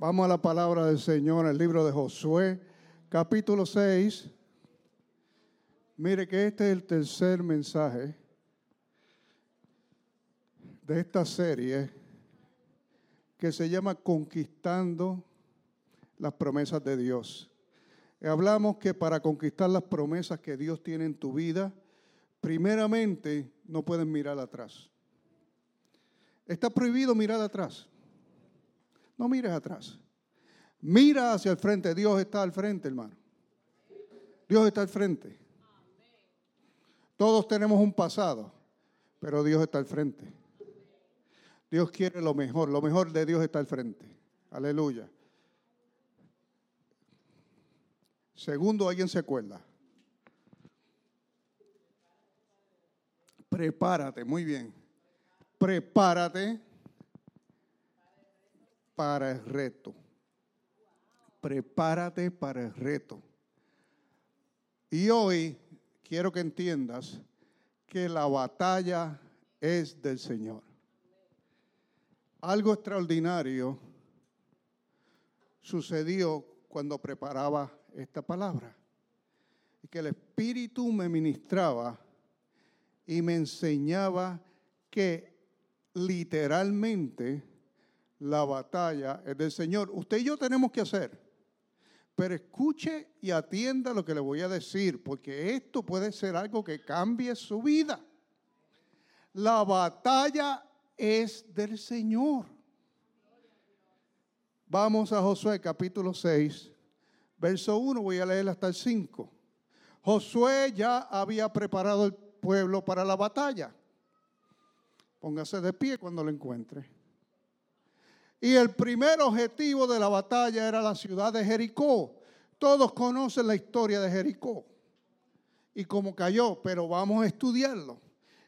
Vamos a la palabra del Señor, el libro de Josué, capítulo 6. Mire que este es el tercer mensaje de esta serie que se llama Conquistando las promesas de Dios. Hablamos que para conquistar las promesas que Dios tiene en tu vida, primeramente no puedes mirar atrás. Está prohibido mirar atrás. No mires atrás. Mira hacia el frente. Dios está al frente, hermano. Dios está al frente. Todos tenemos un pasado, pero Dios está al frente. Dios quiere lo mejor. Lo mejor de Dios está al frente. Aleluya. Segundo, ¿alguien se acuerda? Prepárate, muy bien. Prepárate para el reto. Prepárate para el reto. Y hoy quiero que entiendas que la batalla es del Señor. Algo extraordinario sucedió cuando preparaba esta palabra. Y que el Espíritu me ministraba y me enseñaba que literalmente la batalla es del Señor. Usted y yo tenemos que hacer. Pero escuche y atienda lo que le voy a decir, porque esto puede ser algo que cambie su vida. La batalla es del Señor. Vamos a Josué capítulo 6, verso 1, voy a leer hasta el 5. Josué ya había preparado el pueblo para la batalla. Póngase de pie cuando lo encuentre. Y el primer objetivo de la batalla era la ciudad de Jericó. Todos conocen la historia de Jericó y cómo cayó, pero vamos a estudiarlo.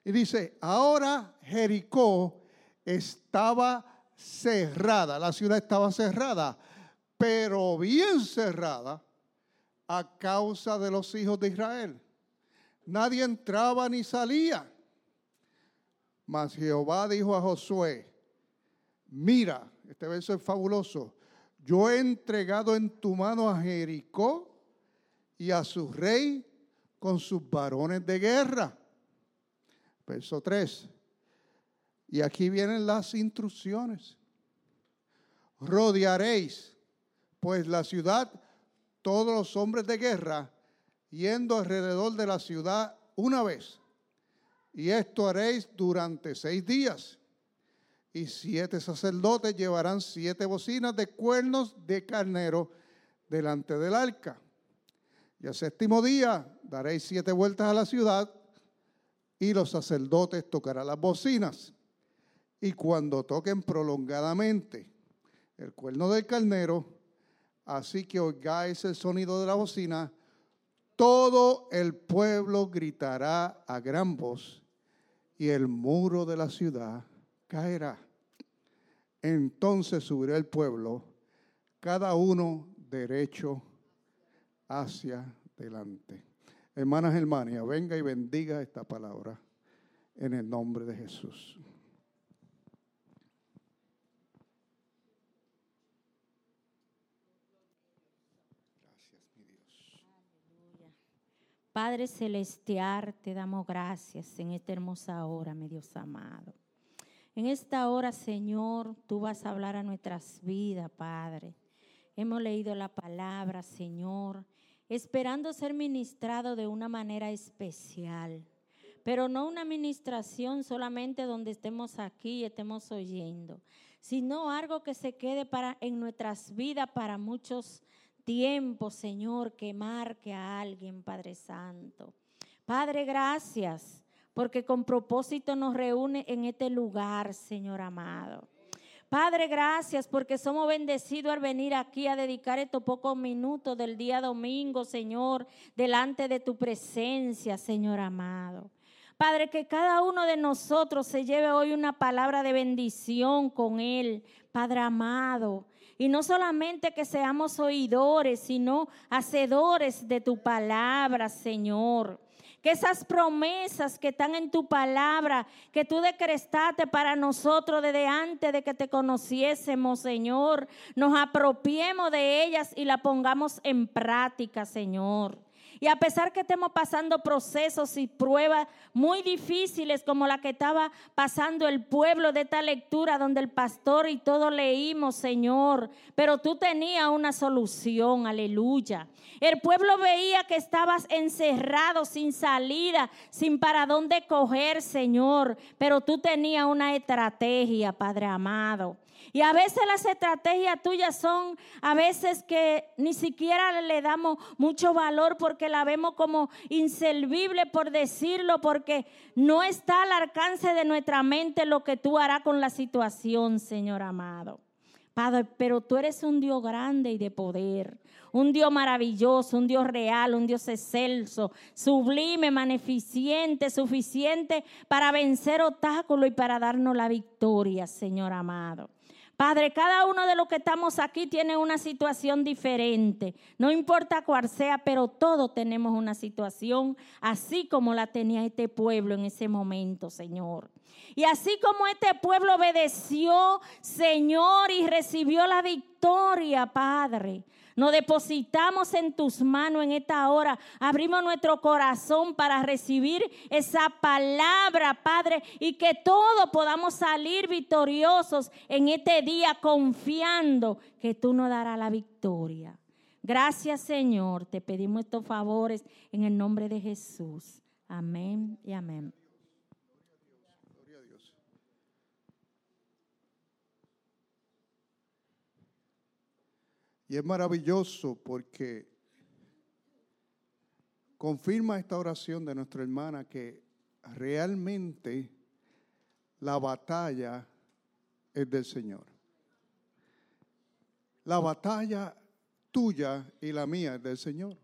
Y dice, ahora Jericó estaba cerrada, la ciudad estaba cerrada, pero bien cerrada a causa de los hijos de Israel. Nadie entraba ni salía. Mas Jehová dijo a Josué, mira, este verso es fabuloso. Yo he entregado en tu mano a Jericó y a su rey con sus varones de guerra. Verso 3. Y aquí vienen las instrucciones. Rodearéis, pues la ciudad, todos los hombres de guerra, yendo alrededor de la ciudad una vez. Y esto haréis durante seis días y siete sacerdotes llevarán siete bocinas de cuernos de carnero delante del arca. Y al séptimo día daréis siete vueltas a la ciudad y los sacerdotes tocarán las bocinas. Y cuando toquen prolongadamente el cuerno del carnero, así que oigáis el sonido de la bocina, todo el pueblo gritará a gran voz y el muro de la ciudad caerá. Entonces subirá el pueblo, cada uno derecho hacia delante. Hermanas Germania, venga y bendiga esta palabra en el nombre de Jesús. Gracias, mi Dios. Padre Celestial, te damos gracias en esta hermosa hora, mi Dios amado. En esta hora, Señor, tú vas a hablar a nuestras vidas, Padre. Hemos leído la palabra, Señor, esperando ser ministrado de una manera especial, pero no una ministración solamente donde estemos aquí y estemos oyendo, sino algo que se quede para en nuestras vidas para muchos tiempos, Señor, que marque a alguien, Padre Santo. Padre, gracias porque con propósito nos reúne en este lugar, Señor amado. Padre, gracias porque somos bendecidos al venir aquí a dedicar estos pocos minutos del día domingo, Señor, delante de tu presencia, Señor amado. Padre, que cada uno de nosotros se lleve hoy una palabra de bendición con Él, Padre amado. Y no solamente que seamos oidores, sino hacedores de tu palabra, Señor que esas promesas que están en tu palabra, que tú decrestaste para nosotros desde antes de que te conociésemos, Señor, nos apropiemos de ellas y la pongamos en práctica, Señor. Y a pesar que estemos pasando procesos y pruebas muy difíciles como la que estaba pasando el pueblo de esta lectura donde el pastor y todo leímos, Señor, pero tú tenías una solución, aleluya. El pueblo veía que estabas encerrado, sin salida, sin para dónde coger, Señor, pero tú tenías una estrategia, Padre amado. Y a veces las estrategias tuyas son a veces que ni siquiera le damos mucho valor porque la vemos como inservible por decirlo, porque no está al alcance de nuestra mente lo que tú harás con la situación, Señor amado. Padre, pero tú eres un Dios grande y de poder, un Dios maravilloso, un Dios real, un Dios excelso, sublime, magnificente, suficiente para vencer obstáculos y para darnos la victoria, Señor amado. Padre, cada uno de los que estamos aquí tiene una situación diferente. No importa cuál sea, pero todos tenemos una situación así como la tenía este pueblo en ese momento, Señor. Y así como este pueblo obedeció, Señor, y recibió la victoria, Padre. Nos depositamos en tus manos en esta hora. Abrimos nuestro corazón para recibir esa palabra, Padre, y que todos podamos salir victoriosos en este día confiando que tú nos darás la victoria. Gracias, Señor. Te pedimos estos favores en el nombre de Jesús. Amén y amén. Y es maravilloso porque confirma esta oración de nuestra hermana que realmente la batalla es del Señor. La batalla tuya y la mía es del Señor.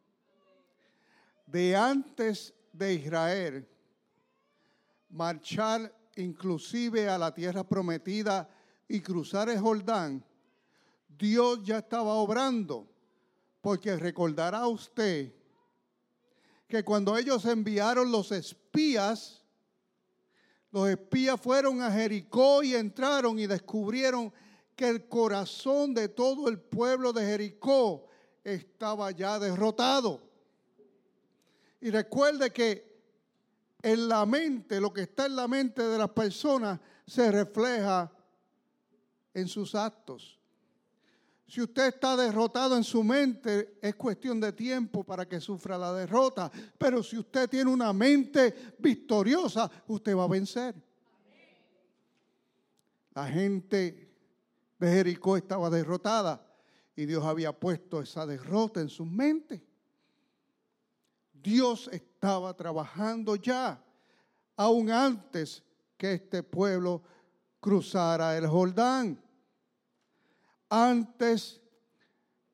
De antes de Israel marchar inclusive a la tierra prometida y cruzar el Jordán, Dios ya estaba obrando, porque recordará usted que cuando ellos enviaron los espías, los espías fueron a Jericó y entraron y descubrieron que el corazón de todo el pueblo de Jericó estaba ya derrotado. Y recuerde que en la mente, lo que está en la mente de las personas, se refleja en sus actos. Si usted está derrotado en su mente, es cuestión de tiempo para que sufra la derrota. Pero si usted tiene una mente victoriosa, usted va a vencer. La gente de Jericó estaba derrotada y Dios había puesto esa derrota en su mente. Dios estaba trabajando ya, aún antes que este pueblo cruzara el Jordán antes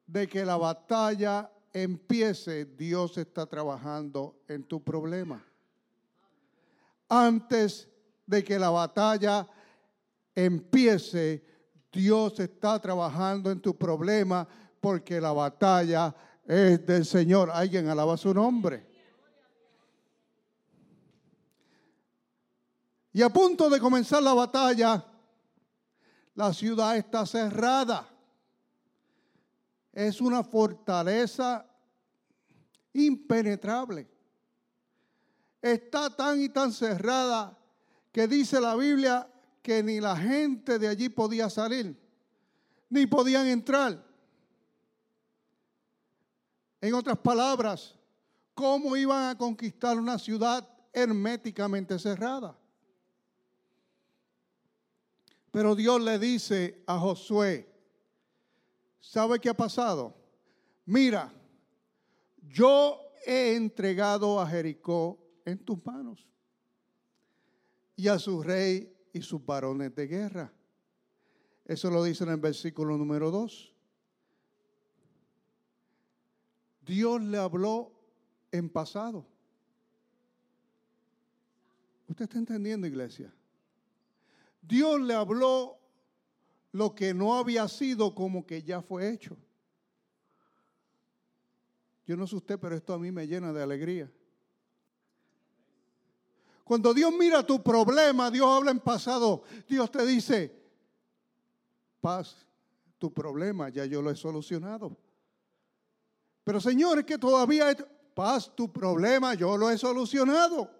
de que la batalla empiece, Dios está trabajando en tu problema. Antes de que la batalla empiece, Dios está trabajando en tu problema porque la batalla es del Señor. Alguien alaba su nombre. Y a punto de comenzar la batalla, la ciudad está cerrada. Es una fortaleza impenetrable. Está tan y tan cerrada que dice la Biblia que ni la gente de allí podía salir, ni podían entrar. En otras palabras, ¿cómo iban a conquistar una ciudad herméticamente cerrada? Pero Dios le dice a Josué, ¿sabe qué ha pasado? Mira, yo he entregado a Jericó en tus manos y a su rey y sus varones de guerra. Eso lo dice en el versículo número 2. Dios le habló en pasado. ¿Usted está entendiendo, iglesia? Dios le habló lo que no había sido como que ya fue hecho. Yo no sé usted, pero esto a mí me llena de alegría. Cuando Dios mira tu problema, Dios habla en pasado. Dios te dice, paz, tu problema ya yo lo he solucionado. Pero Señor, es que todavía paz, tu problema yo lo he solucionado.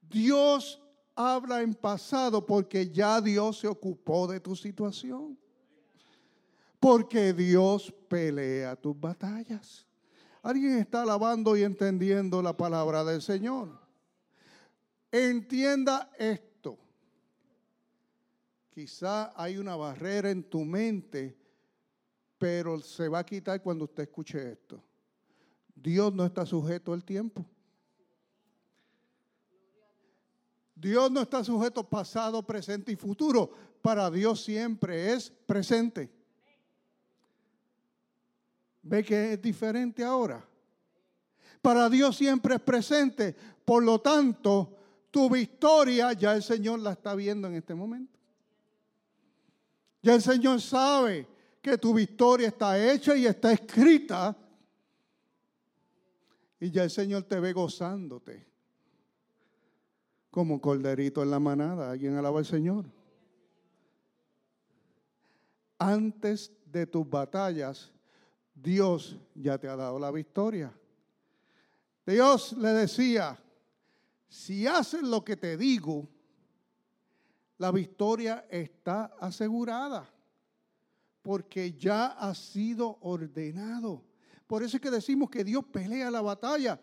Dios habla en pasado porque ya Dios se ocupó de tu situación. Porque Dios pelea tus batallas. ¿Alguien está alabando y entendiendo la palabra del Señor? Entienda esto. Quizá hay una barrera en tu mente, pero se va a quitar cuando usted escuche esto. Dios no está sujeto al tiempo. Dios no está sujeto pasado, presente y futuro. Para Dios siempre es presente. ¿Ve que es diferente ahora? Para Dios siempre es presente. Por lo tanto, tu victoria ya el Señor la está viendo en este momento. Ya el Señor sabe que tu victoria está hecha y está escrita. Y ya el Señor te ve gozándote. Como corderito en la manada. ¿Alguien alaba al Señor? Antes de tus batallas, Dios ya te ha dado la victoria. Dios le decía, si haces lo que te digo, la victoria está asegurada, porque ya ha sido ordenado. Por eso es que decimos que Dios pelea la batalla.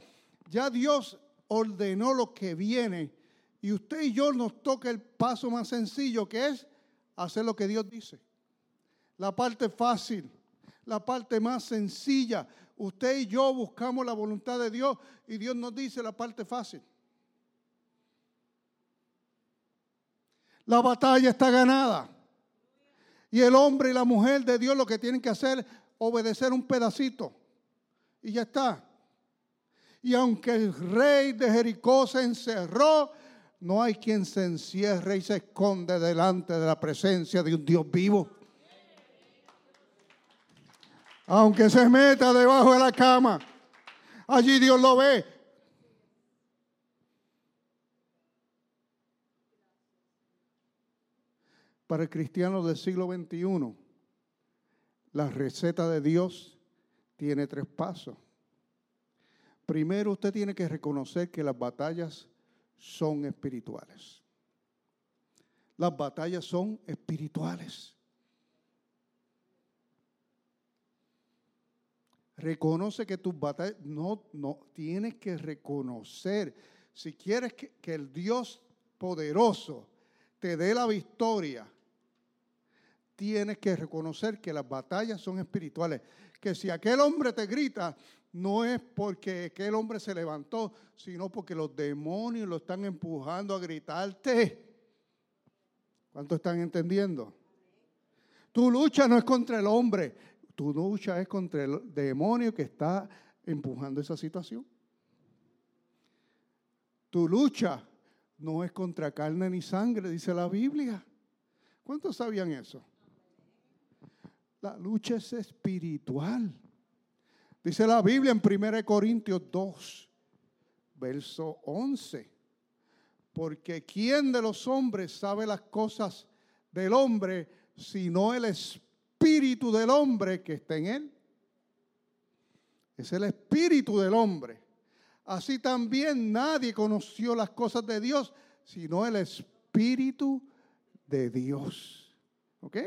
Ya Dios ordenó lo que viene. Y usted y yo nos toca el paso más sencillo, que es hacer lo que Dios dice. La parte fácil, la parte más sencilla. Usted y yo buscamos la voluntad de Dios y Dios nos dice la parte fácil. La batalla está ganada. Y el hombre y la mujer de Dios lo que tienen que hacer es obedecer un pedacito. Y ya está. Y aunque el rey de Jericó se encerró, no hay quien se encierre y se esconde delante de la presencia de un Dios vivo. Aunque se meta debajo de la cama, allí Dios lo ve. Para el cristiano del siglo XXI, la receta de Dios tiene tres pasos. Primero, usted tiene que reconocer que las batallas son espirituales. Las batallas son espirituales. Reconoce que tus batallas, no, no, tienes que reconocer. Si quieres que, que el Dios poderoso te dé la victoria, tienes que reconocer que las batallas son espirituales. Que si aquel hombre te grita, no es porque aquel hombre se levantó, sino porque los demonios lo están empujando a gritarte. ¿Cuánto están entendiendo? Tu lucha no es contra el hombre, tu lucha es contra el demonio que está empujando esa situación. Tu lucha no es contra carne ni sangre, dice la Biblia. ¿Cuántos sabían eso? La lucha es espiritual. Dice la Biblia en 1 Corintios 2, verso 11. Porque ¿quién de los hombres sabe las cosas del hombre sino el espíritu del hombre que está en él? Es el espíritu del hombre. Así también nadie conoció las cosas de Dios sino el espíritu de Dios. ¿Ok?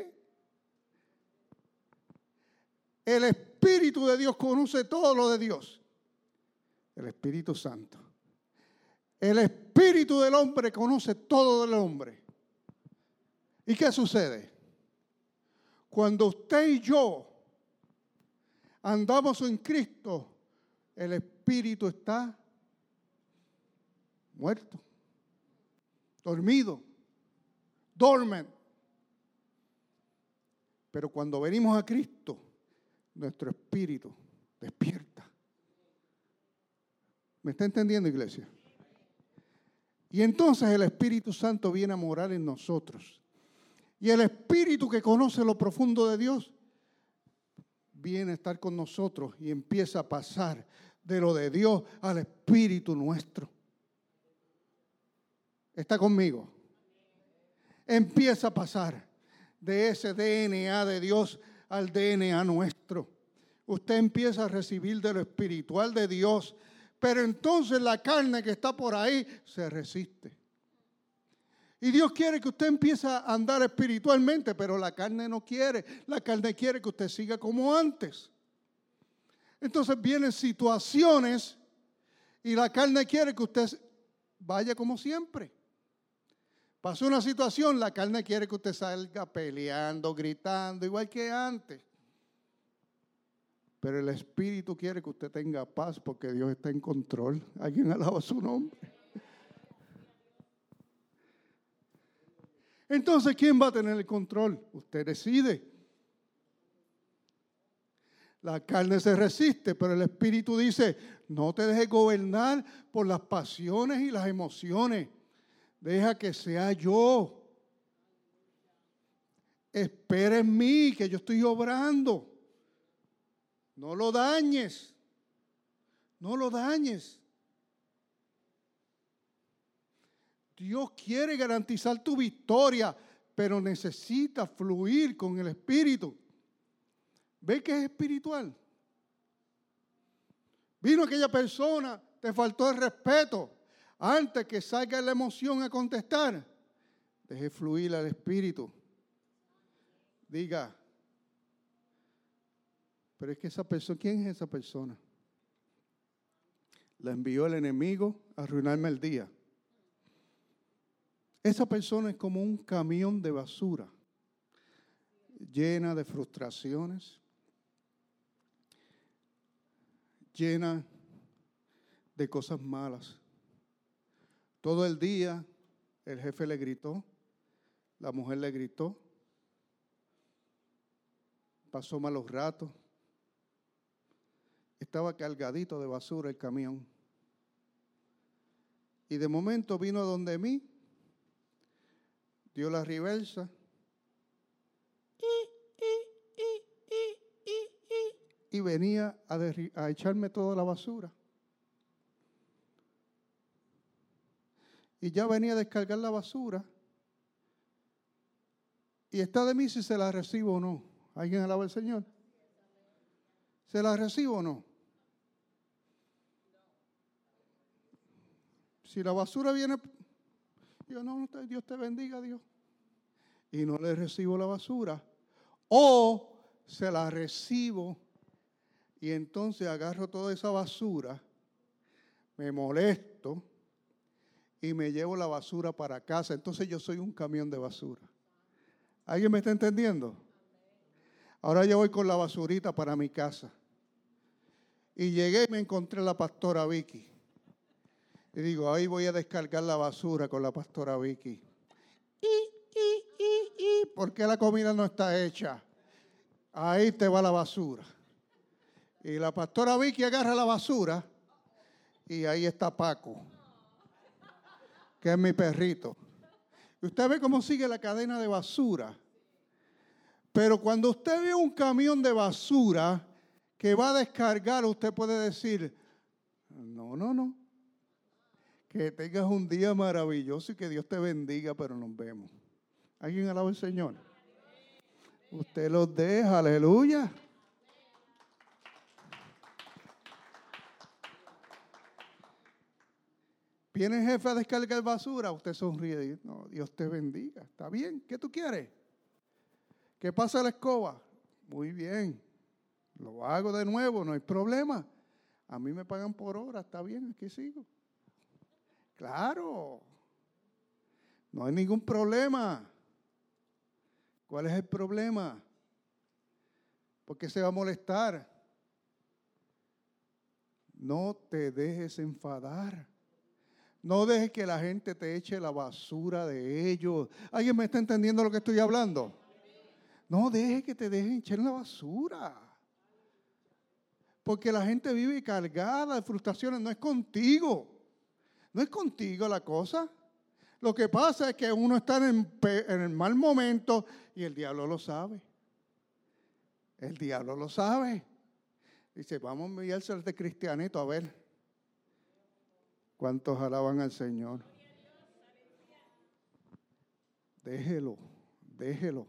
El Espíritu de Dios conoce todo lo de Dios. El Espíritu Santo. El Espíritu del hombre conoce todo del hombre. ¿Y qué sucede? Cuando usted y yo andamos en Cristo, el Espíritu está muerto, dormido, dormen. Pero cuando venimos a Cristo, nuestro espíritu despierta. ¿Me está entendiendo, iglesia? Y entonces el Espíritu Santo viene a morar en nosotros. Y el Espíritu que conoce lo profundo de Dios viene a estar con nosotros y empieza a pasar de lo de Dios al Espíritu nuestro. Está conmigo. Empieza a pasar de ese DNA de Dios al DNA nuestro. Usted empieza a recibir de lo espiritual de Dios, pero entonces la carne que está por ahí se resiste. Y Dios quiere que usted empiece a andar espiritualmente, pero la carne no quiere. La carne quiere que usted siga como antes. Entonces vienen situaciones y la carne quiere que usted vaya como siempre. Pasó una situación, la carne quiere que usted salga peleando, gritando, igual que antes. Pero el Espíritu quiere que usted tenga paz porque Dios está en control. Alguien alaba su nombre. Entonces, ¿quién va a tener el control? Usted decide. La carne se resiste, pero el Espíritu dice, no te dejes gobernar por las pasiones y las emociones. Deja que sea yo. Espera en mí, que yo estoy obrando. No lo dañes. No lo dañes. Dios quiere garantizar tu victoria, pero necesita fluir con el Espíritu. ¿Ve que es espiritual? Vino aquella persona, te faltó el respeto. Antes que salga la emoción a contestar, deje fluir al Espíritu. Diga, pero es que esa persona, ¿quién es esa persona? La envió el enemigo a arruinarme el día. Esa persona es como un camión de basura, llena de frustraciones, llena de cosas malas. Todo el día el jefe le gritó, la mujer le gritó, pasó malos ratos, estaba cargadito de basura el camión. Y de momento vino donde mí dio la reversa. Y venía a, a echarme toda la basura. Y ya venía a descargar la basura. Y está de mí si se la recibo o no. ¿Alguien alaba al Señor? ¿Se la recibo o no? Si la basura viene yo, no, Dios te bendiga, Dios. Y no le recibo la basura. O se la recibo y entonces agarro toda esa basura, me molesto y me llevo la basura para casa. Entonces yo soy un camión de basura. ¿Alguien me está entendiendo? Ahora yo voy con la basurita para mi casa. Y llegué y me encontré a la pastora Vicky. Y digo, ahí voy a descargar la basura con la pastora Vicky. Y, y, y, y, ¿por qué la comida no está hecha? Ahí te va la basura. Y la pastora Vicky agarra la basura y ahí está Paco, que es mi perrito. Usted ve cómo sigue la cadena de basura. Pero cuando usted ve un camión de basura que va a descargar, usted puede decir, no, no, no. Que tengas un día maravilloso y que Dios te bendiga, pero nos vemos. ¿Alguien alaba al Señor? Usted los deja, aleluya. Viene jefe a descargar basura, usted sonríe y dice, no, Dios te bendiga. ¿Está bien? ¿Qué tú quieres? ¿Qué pasa la escoba? Muy bien. Lo hago de nuevo, no hay problema. A mí me pagan por hora, está bien, aquí sigo. Claro, no hay ningún problema. ¿Cuál es el problema? ¿Por qué se va a molestar? No te dejes enfadar. No dejes que la gente te eche la basura de ellos. ¿Alguien me está entendiendo lo que estoy hablando? No dejes que te dejen echar la basura. Porque la gente vive cargada de frustraciones, no es contigo. No es contigo la cosa. Lo que pasa es que uno está en, el mal momento y el diablo lo sabe. El diablo lo sabe. Dice, vamos a enviarse de cristianito a ver cuántos alaban al Señor. Déjelo, déjelo.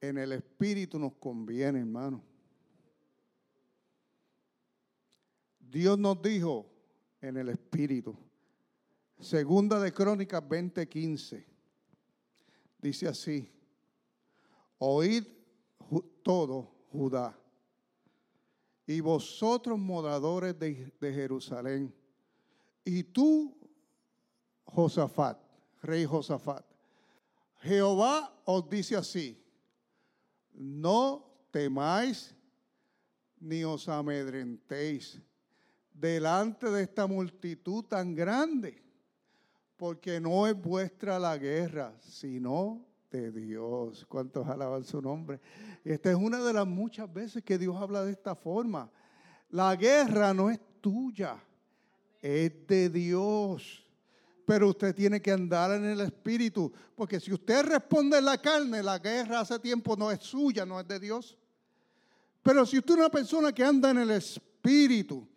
En el espíritu nos conviene, hermano. Dios nos dijo en el espíritu. Segunda de Crónicas 20:15. Dice así: Oíd todo Judá y vosotros moradores de, de Jerusalén, y tú, Josafat, rey Josafat, Jehová os dice así, no temáis ni os amedrentéis delante de esta multitud tan grande, porque no es vuestra la guerra, sino de Dios. ¿Cuántos alaban su nombre? Esta es una de las muchas veces que Dios habla de esta forma. La guerra no es tuya, es de Dios. Pero usted tiene que andar en el espíritu, porque si usted responde en la carne, la guerra hace tiempo no es suya, no es de Dios. Pero si usted es una persona que anda en el espíritu,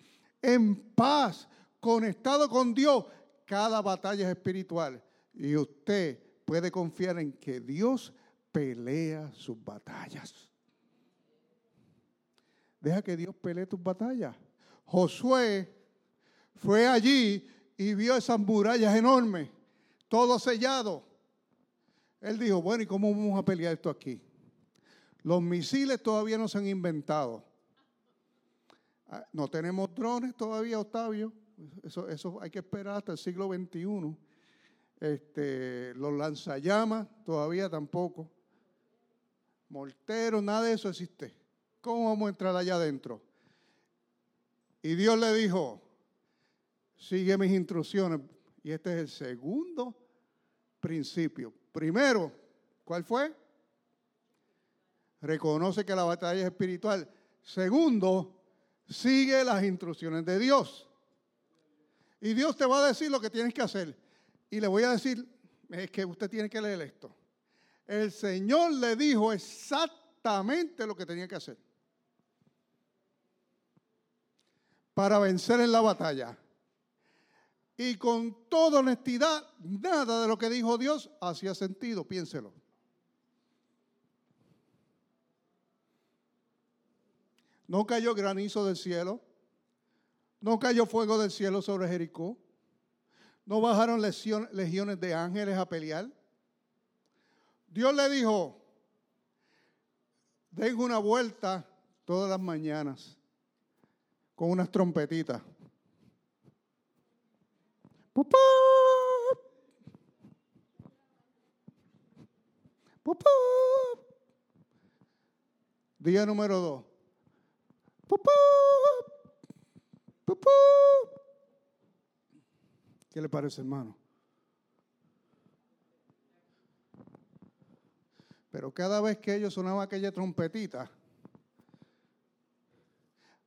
en paz, conectado con Dios, cada batalla es espiritual. Y usted puede confiar en que Dios pelea sus batallas. Deja que Dios pelee tus batallas. Josué fue allí y vio esas murallas enormes, todo sellado. Él dijo, bueno, ¿y cómo vamos a pelear esto aquí? Los misiles todavía no se han inventado. Ah, no tenemos drones todavía, Octavio. Eso, eso hay que esperar hasta el siglo XXI. Este, los lanzallamas todavía tampoco. Morteros, nada de eso existe. ¿Cómo vamos a entrar allá adentro? Y Dios le dijo, sigue mis instrucciones. Y este es el segundo principio. Primero, ¿cuál fue? Reconoce que la batalla es espiritual. Segundo, sigue las instrucciones de Dios. Y Dios te va a decir lo que tienes que hacer. Y le voy a decir, es que usted tiene que leer esto. El Señor le dijo exactamente lo que tenía que hacer. Para vencer en la batalla. Y con toda honestidad, nada de lo que dijo Dios hacía sentido, piénselo. No cayó granizo del cielo. No cayó fuego del cielo sobre Jericó. No bajaron legiones de ángeles a pelear. Dios le dijo, den una vuelta todas las mañanas con unas trompetitas. Día número dos. ¿Qué le parece, hermano? Pero cada vez que ellos sonaban aquella trompetita,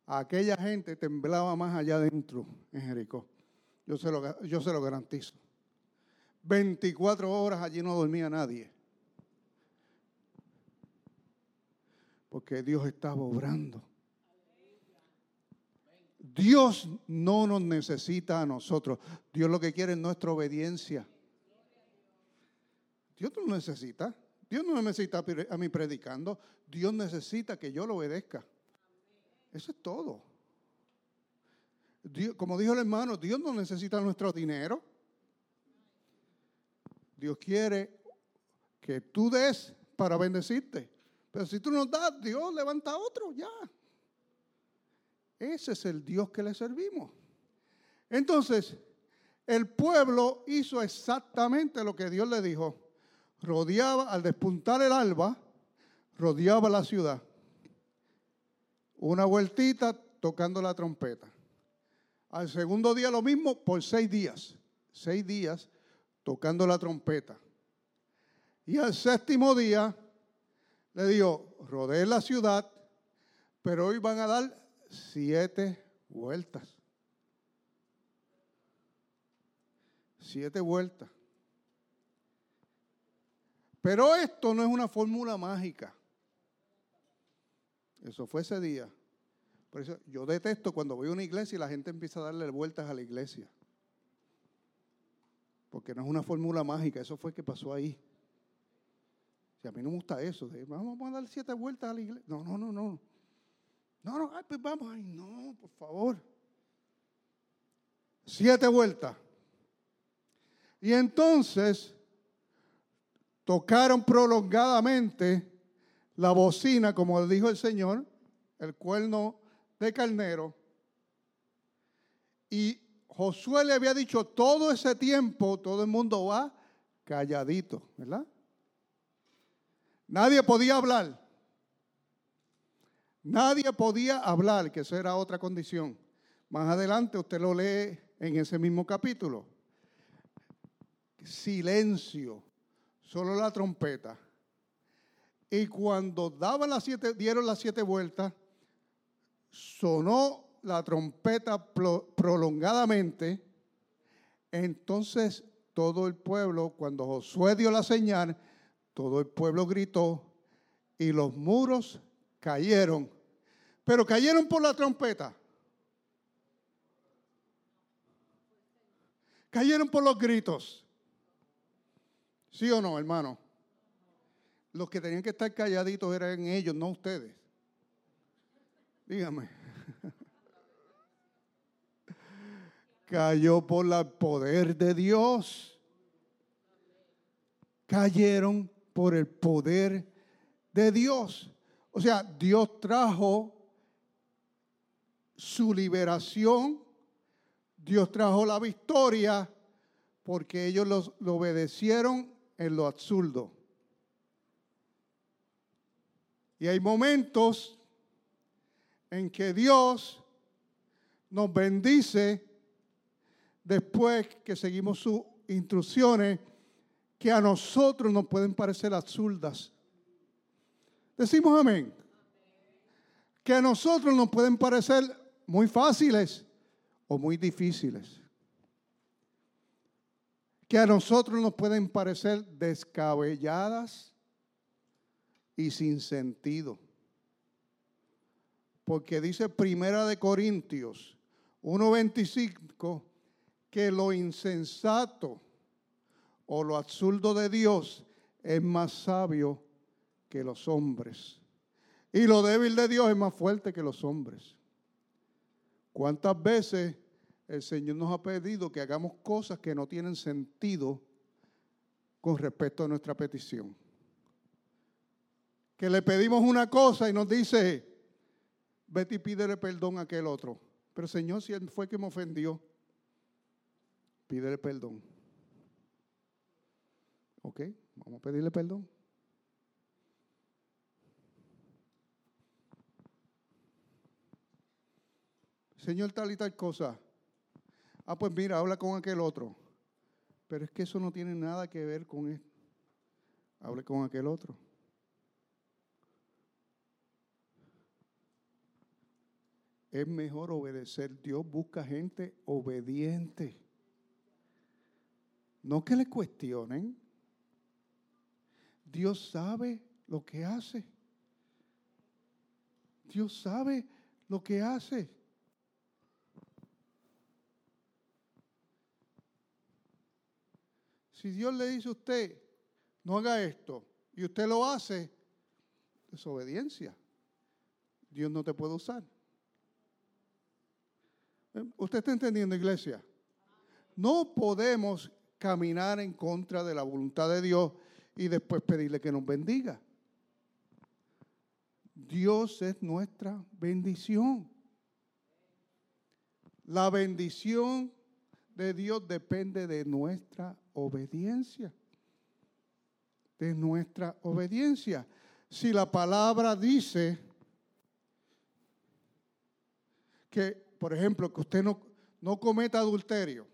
aquella gente temblaba más allá adentro en Jericó. Yo se lo, yo se lo garantizo. 24 horas allí no dormía nadie. Porque Dios estaba obrando. Dios no nos necesita a nosotros. Dios lo que quiere es nuestra obediencia. Dios no nos necesita. Dios no necesita a mí predicando. Dios necesita que yo lo obedezca. Eso es todo. como dijo el hermano, Dios no necesita nuestro dinero. Dios quiere que tú des para bendecirte. Pero si tú no das, Dios levanta a otro, ya. Ese es el Dios que le servimos. Entonces, el pueblo hizo exactamente lo que Dios le dijo. Rodeaba, al despuntar el alba, rodeaba la ciudad. Una vueltita tocando la trompeta. Al segundo día lo mismo por seis días. Seis días tocando la trompeta. Y al séptimo día le dijo, rodee la ciudad, pero hoy van a dar siete vueltas. Siete vueltas. Pero esto no es una fórmula mágica. Eso fue ese día. Por eso yo detesto cuando voy a una iglesia y la gente empieza a darle vueltas a la iglesia. porque no es una fórmula mágica, eso fue que pasó ahí. Si a mí no me gusta eso, vamos a dar siete vueltas a la iglesia. No, no, no, no. No, no, ay, pues vamos, ay, no, por favor. Siete vueltas. Y entonces tocaron prolongadamente la bocina, como dijo el Señor, el cuerno de carnero. Y Josué le había dicho todo ese tiempo, todo el mundo va calladito, ¿verdad? Nadie podía hablar. Nadie podía hablar, que esa era otra condición. Más adelante usted lo lee en ese mismo capítulo. Silencio, solo la trompeta. Y cuando dieron las siete vueltas, sonó la trompeta prolongadamente. Entonces todo el pueblo, cuando Josué dio la señal, todo el pueblo gritó y los muros cayeron. Pero cayeron por la trompeta. Cayeron por los gritos. ¿Sí o no, hermano? Los que tenían que estar calladitos eran ellos, no ustedes. Dígame. Cayó por el poder de Dios. Cayeron por el poder de Dios. O sea, Dios trajo su liberación, Dios trajo la victoria porque ellos lo obedecieron en lo absurdo. Y hay momentos en que Dios nos bendice después que seguimos sus instrucciones que a nosotros nos pueden parecer absurdas. Decimos amén. Que a nosotros nos pueden parecer muy fáciles o muy difíciles. Que a nosotros nos pueden parecer descabelladas y sin sentido. Porque dice Primera de Corintios 1.25 que lo insensato o lo absurdo de Dios es más sabio que los hombres. Y lo débil de Dios es más fuerte que los hombres. ¿Cuántas veces el Señor nos ha pedido que hagamos cosas que no tienen sentido con respecto a nuestra petición? que le pedimos una cosa y nos dice, vete y pídele perdón a aquel otro. Pero Señor, si él fue que me ofendió, pídele perdón. ¿Ok? Vamos a pedirle perdón. Señor, tal y tal cosa. Ah, pues mira, habla con aquel otro. Pero es que eso no tiene nada que ver con él. Hable con aquel otro. es mejor obedecer. Dios busca gente obediente. No que le cuestionen. Dios sabe lo que hace. Dios sabe lo que hace. Si Dios le dice a usted, no haga esto, y usted lo hace, desobediencia. Dios no te puede usar. ¿Usted está entendiendo, iglesia? No podemos caminar en contra de la voluntad de Dios y después pedirle que nos bendiga. Dios es nuestra bendición. La bendición de Dios depende de nuestra obediencia. De nuestra obediencia. Si la palabra dice que por ejemplo, que usted no, no cometa adulterio.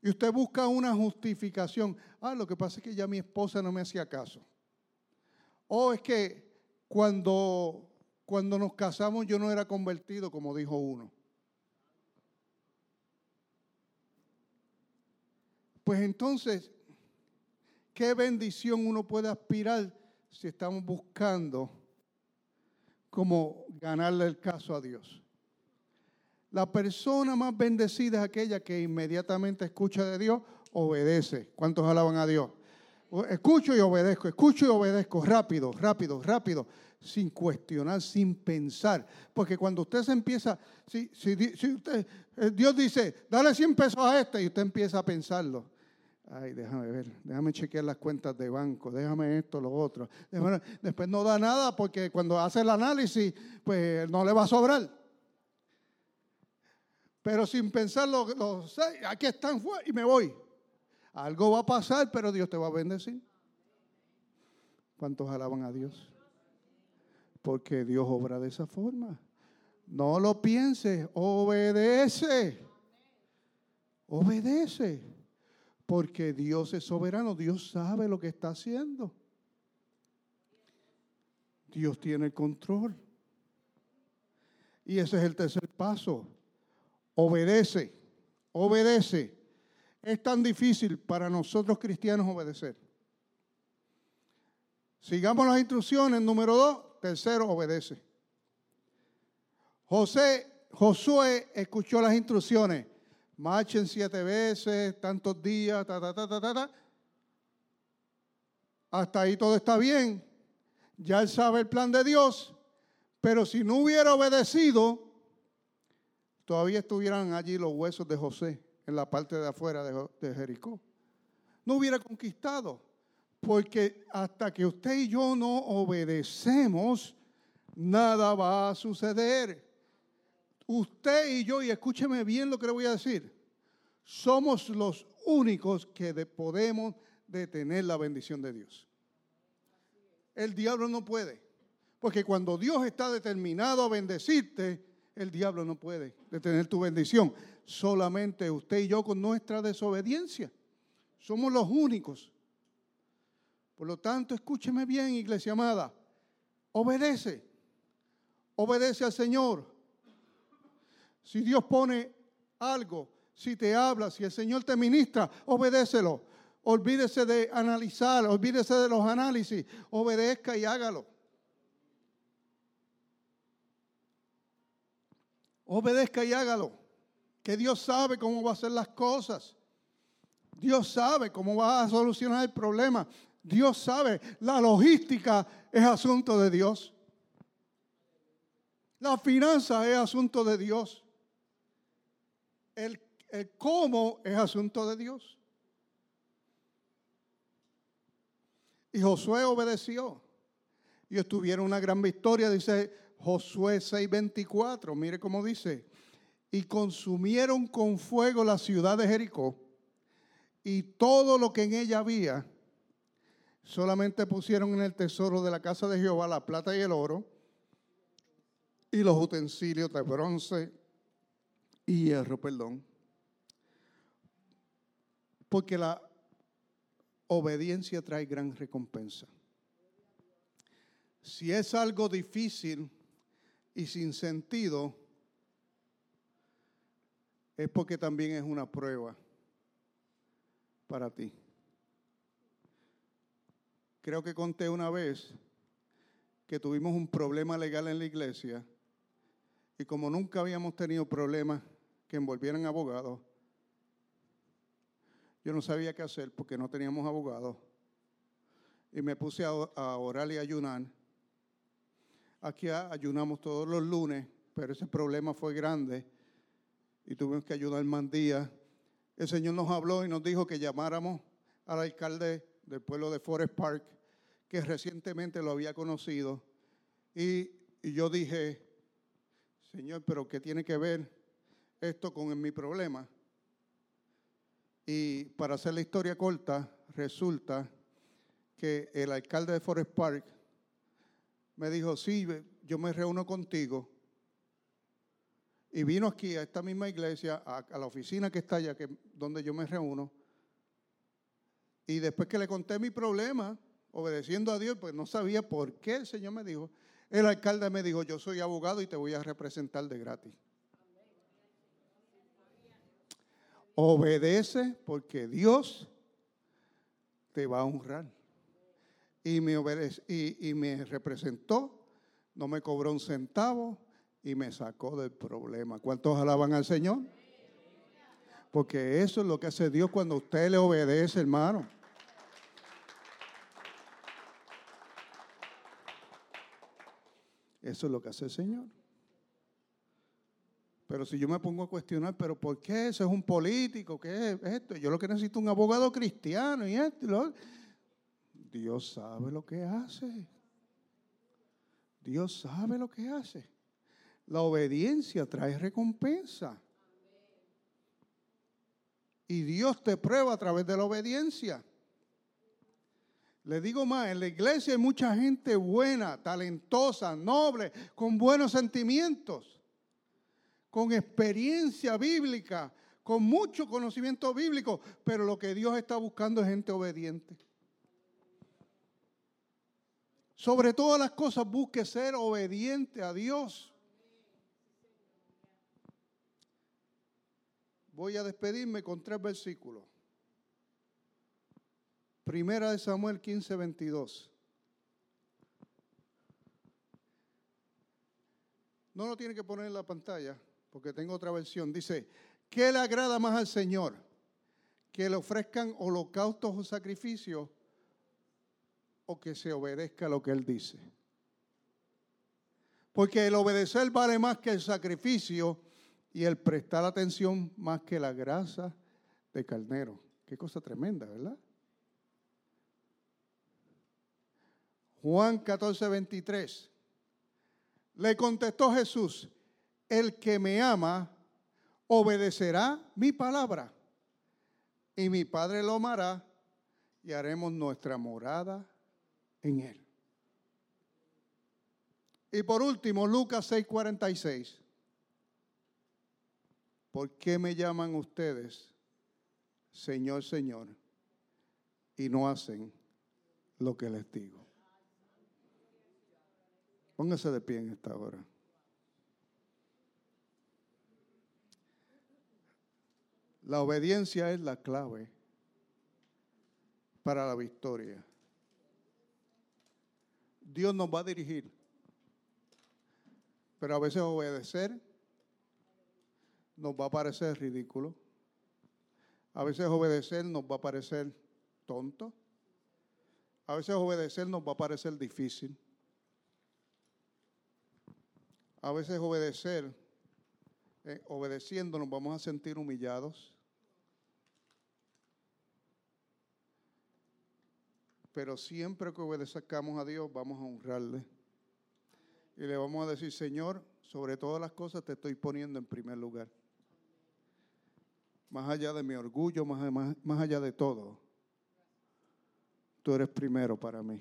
Y usted busca una justificación. Ah, lo que pasa es que ya mi esposa no me hacía caso. O es que cuando, cuando nos casamos yo no era convertido, como dijo uno. Pues entonces, ¿qué bendición uno puede aspirar si estamos buscando como ganarle el caso a Dios. La persona más bendecida es aquella que inmediatamente escucha de Dios, obedece. ¿Cuántos alaban a Dios? Escucho y obedezco, escucho y obedezco, rápido, rápido, rápido, sin cuestionar, sin pensar. Porque cuando usted se empieza, si, si, usted, eh, Dios dice, dale 100 pesos a este y usted empieza a pensarlo. Ay, déjame ver, déjame chequear las cuentas de banco, déjame esto, lo otro. Después no da nada porque cuando hace el análisis, pues no le va a sobrar. Pero sin pensarlo, lo, aquí están y me voy. Algo va a pasar, pero Dios te va a bendecir. ¿Cuántos alaban a Dios? Porque Dios obra de esa forma. No lo pienses, obedece. Obedece. Porque Dios es soberano, Dios sabe lo que está haciendo. Dios tiene el control. Y ese es el tercer paso. Obedece, obedece es tan difícil para nosotros cristianos obedecer? Sigamos las instrucciones. Número dos, tercero, obedece. José, Josué escuchó las instrucciones. Marchen siete veces, tantos días, ta, ta, ta, ta, ta, ta. Hasta ahí todo está bien. Ya él sabe el plan de Dios. Pero si no hubiera obedecido, todavía estuvieran allí los huesos de José en la parte de afuera de, Jericó. No hubiera conquistado, porque hasta que usted y yo no obedecemos, nada va a suceder. Usted y yo, y escúcheme bien lo que le voy a decir, somos los únicos que podemos detener la bendición de Dios. El diablo no puede, porque cuando Dios está determinado a bendecirte, el diablo no puede detener tu bendición solamente usted y yo con nuestra desobediencia. Somos los únicos. Por lo tanto, escúcheme bien, iglesia amada. Obedece. Obedece al Señor. Si Dios pone algo, si te habla, si el Señor te ministra, obedécelo. Olvídese de analizar, olvídese de los análisis, obedezca y hágalo. Obedezca y hágalo que Dios sabe cómo va a hacer las cosas. Dios sabe cómo va a solucionar el problema. Dios sabe, la logística es asunto de Dios. La finanza es asunto de Dios. El, cómo es asunto de Dios. Y Josué obedeció. Y obtuvieron una gran victoria, dice Josué 6:24. Mire cómo dice y consumieron con fuego la ciudad de Jericó y todo lo que en ella había. Solamente pusieron en el tesoro de la casa de Jehová la plata y el oro y los utensilios de bronce y hierro, perdón. Porque la obediencia trae gran recompensa. Si es algo difícil y sin sentido, es porque también es una prueba para ti. Creo que conté una vez que tuvimos un problema legal en la iglesia y como nunca habíamos tenido problemas que envolvieran abogados, yo no sabía qué hacer porque no teníamos abogados y me puse a, orar y ayunar. Aquí ayunamos todos los lunes, pero ese problema fue grande y tuvimos que ayudar al día. El Señor nos habló y nos dijo que llamáramos al alcalde del pueblo de Forest Park, que recientemente lo había conocido. Y, y yo dije, Señor, pero ¿qué tiene que ver esto con mi problema? Y para hacer la historia corta, resulta que el alcalde de Forest Park me dijo, sí, yo me reúno contigo y vino aquí a esta misma iglesia, a, la oficina que está allá, que, donde yo me reúno. Y después que le conté mi problema, obedeciendo a Dios, pues no sabía por qué el Señor me dijo. El alcalde me dijo, yo soy abogado y te voy a representar de gratis. Obedece porque Dios te va a honrar. Y me, obedece, y me representó, no me cobró un centavo, y me sacó del problema. ¿Cuántos alaban al Señor? Porque eso es lo que hace Dios cuando usted le obedece, hermano. Eso es lo que hace el Señor. Pero si yo me pongo a cuestionar, ¿pero por qué? Eso es un político, ¿qué es esto? Yo lo que necesito es un abogado cristiano y esto. Dios sabe lo que hace. Dios sabe lo que hace. La obediencia trae recompensa. Y Dios te prueba a través de la obediencia. Le digo más, en la iglesia hay mucha gente buena, talentosa, noble, con buenos sentimientos, con experiencia bíblica, con mucho conocimiento bíblico, pero lo que Dios está buscando es gente obediente. Sobre todas las cosas busque ser obediente a Dios. Voy a despedirme con tres versículos. Primera de Samuel 15, 22. No lo tiene que poner en la pantalla porque tengo otra versión. Dice, ¿qué le agrada más al Señor? Que le ofrezcan holocaustos o sacrificios o que se obedezca lo que Él dice. Porque el obedecer vale más que el sacrificio y el prestar atención más que la grasa de carnero. Qué cosa tremenda, ¿verdad? Juan 14, 23. Le contestó Jesús, el que me ama obedecerá mi palabra y mi Padre lo amará y haremos nuestra morada en él. Y por último, Lucas 6:46. ¿Por qué me llaman ustedes Señor, Señor y no hacen lo que les digo? Póngase de pie en esta hora. La obediencia es la clave para la victoria. Dios nos va a dirigir, pero a veces obedecer nos va a parecer ridículo. A veces obedecer nos va a parecer tonto. A veces obedecer nos va a parecer difícil. A veces obedecer, eh, obedeciendo nos vamos a sentir humillados. Pero siempre que obedezcamos a Dios, vamos a honrarle. Y le vamos a decir, Señor, sobre todas las cosas te estoy poniendo en primer lugar. Más allá de mi orgullo, más, más, más allá de todo, tú eres primero para mí.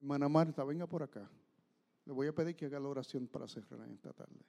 Hermana Marta, venga por acá. Le voy a pedir que haga la oración para cerrar esta tarde.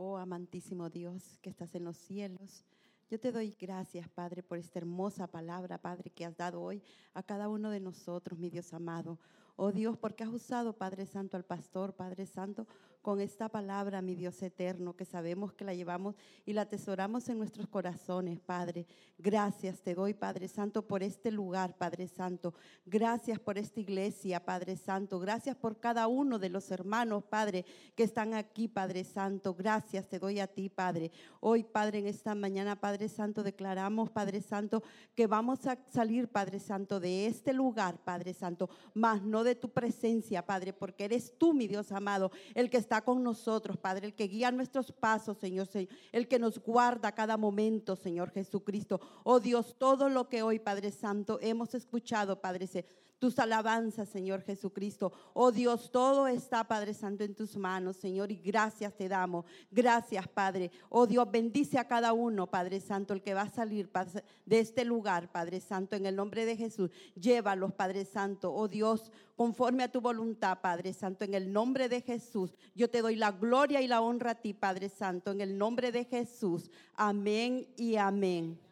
Oh amantísimo Dios que estás en los cielos. Yo te doy gracias, Padre, por esta hermosa palabra, Padre, que has dado hoy a cada uno de nosotros, mi Dios amado. Oh Dios, porque has usado, Padre Santo, al pastor, Padre Santo, con esta palabra, mi Dios eterno, que sabemos que la llevamos y la atesoramos en nuestros corazones, Padre. Gracias te doy, Padre Santo, por este lugar, Padre Santo. Gracias por esta iglesia, Padre Santo. Gracias por cada uno de los hermanos, Padre, que están aquí, Padre Santo. Gracias te doy a ti, Padre. Hoy, Padre, en esta mañana, Padre Santo, declaramos, Padre Santo, que vamos a salir, Padre Santo, de este lugar, Padre Santo, más no de tu presencia, Padre, porque eres tú, mi Dios amado, el que está con nosotros, Padre, el que guía nuestros pasos, Señor, el que nos guarda cada momento, Señor Jesucristo. Oh Dios, todo lo que hoy, Padre Santo, hemos escuchado, Padre, tus alabanzas, Señor Jesucristo. Oh Dios, todo está, Padre Santo, en tus manos, Señor, y gracias te damos. Gracias, Padre. Oh Dios, bendice a cada uno, Padre Santo, el que va a salir de este lugar, Padre Santo, en el nombre de Jesús. Llévalos, Padre Santo. Oh Dios, conforme a tu voluntad, Padre Santo, en el nombre de Jesús. Yo te doy la gloria y la honra a ti, Padre Santo, en el nombre de Jesús. Amén y amén.